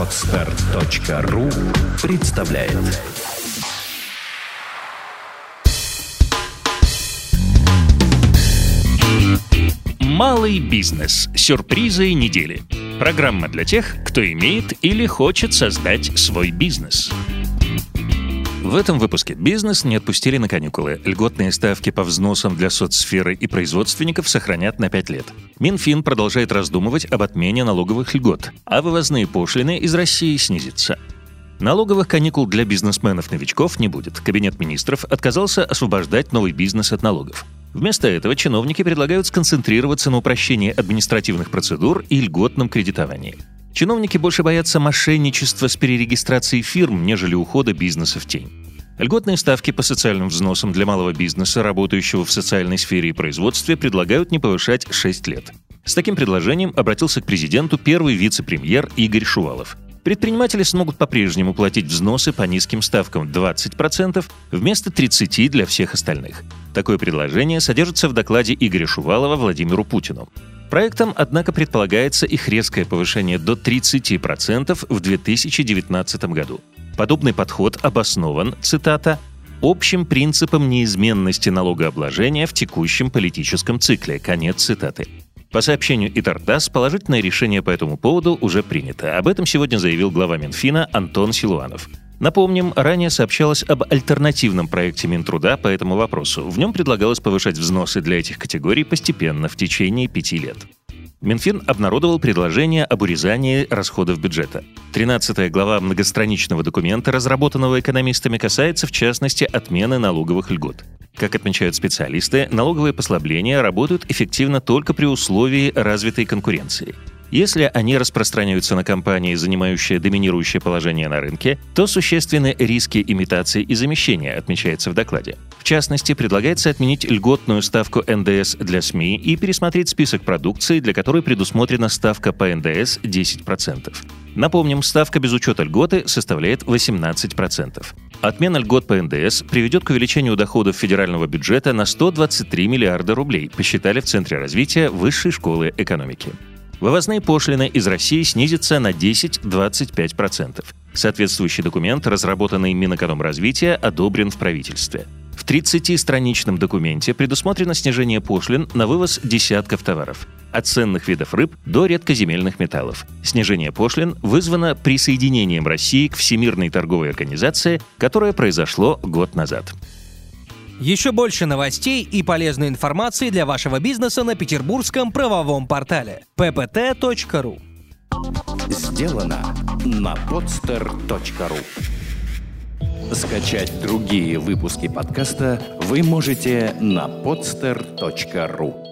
Отстар.ру представляет Малый бизнес. Сюрпризы недели. Программа для тех, кто имеет или хочет создать свой бизнес. В этом выпуске бизнес не отпустили на каникулы. Льготные ставки по взносам для соцсферы и производственников сохранят на 5 лет. Минфин продолжает раздумывать об отмене налоговых льгот, а вывозные пошлины из России снизятся. Налоговых каникул для бизнесменов-новичков не будет. Кабинет министров отказался освобождать новый бизнес от налогов. Вместо этого чиновники предлагают сконцентрироваться на упрощении административных процедур и льготном кредитовании. Чиновники больше боятся мошенничества с перерегистрацией фирм, нежели ухода бизнеса в тень. Льготные ставки по социальным взносам для малого бизнеса, работающего в социальной сфере и производстве, предлагают не повышать 6 лет. С таким предложением обратился к президенту первый вице-премьер Игорь Шувалов. Предприниматели смогут по-прежнему платить взносы по низким ставкам 20% вместо 30% для всех остальных. Такое предложение содержится в докладе Игоря Шувалова Владимиру Путину. Проектом, однако, предполагается их резкое повышение до 30% в 2019 году. Подобный подход обоснован, цитата, общим принципом неизменности налогообложения в текущем политическом цикле. Конец цитаты. По сообщению ИТАРТАСС, положительное решение по этому поводу уже принято. Об этом сегодня заявил глава Минфина Антон Силуанов. Напомним, ранее сообщалось об альтернативном проекте Минтруда по этому вопросу. В нем предлагалось повышать взносы для этих категорий постепенно в течение пяти лет. Минфин обнародовал предложение об урезании расходов бюджета. 13 глава многостраничного документа, разработанного экономистами, касается, в частности, отмены налоговых льгот. Как отмечают специалисты, налоговые послабления работают эффективно только при условии развитой конкуренции. Если они распространяются на компании, занимающие доминирующее положение на рынке, то существенны риски имитации и замещения, отмечается в докладе. В частности, предлагается отменить льготную ставку НДС для СМИ и пересмотреть список продукции, для которой предусмотрена ставка по НДС 10%. Напомним, ставка без учета льготы составляет 18%. Отмена льгот по НДС приведет к увеличению доходов федерального бюджета на 123 миллиарда рублей, посчитали в Центре развития Высшей школы экономики. Вывозные пошлины из России снизятся на 10-25%. Соответствующий документ, разработанный Минэкономразвития, одобрен в правительстве. В 30-страничном документе предусмотрено снижение пошлин на вывоз десятков товаров от ценных видов рыб до редкоземельных металлов. Снижение пошлин вызвано присоединением России к Всемирной торговой организации, которое произошло год назад. Еще больше новостей и полезной информации для вашего бизнеса на петербургском правовом портале ppt.ru Сделано на podster.ru Скачать другие выпуски подкаста вы можете на podster.ru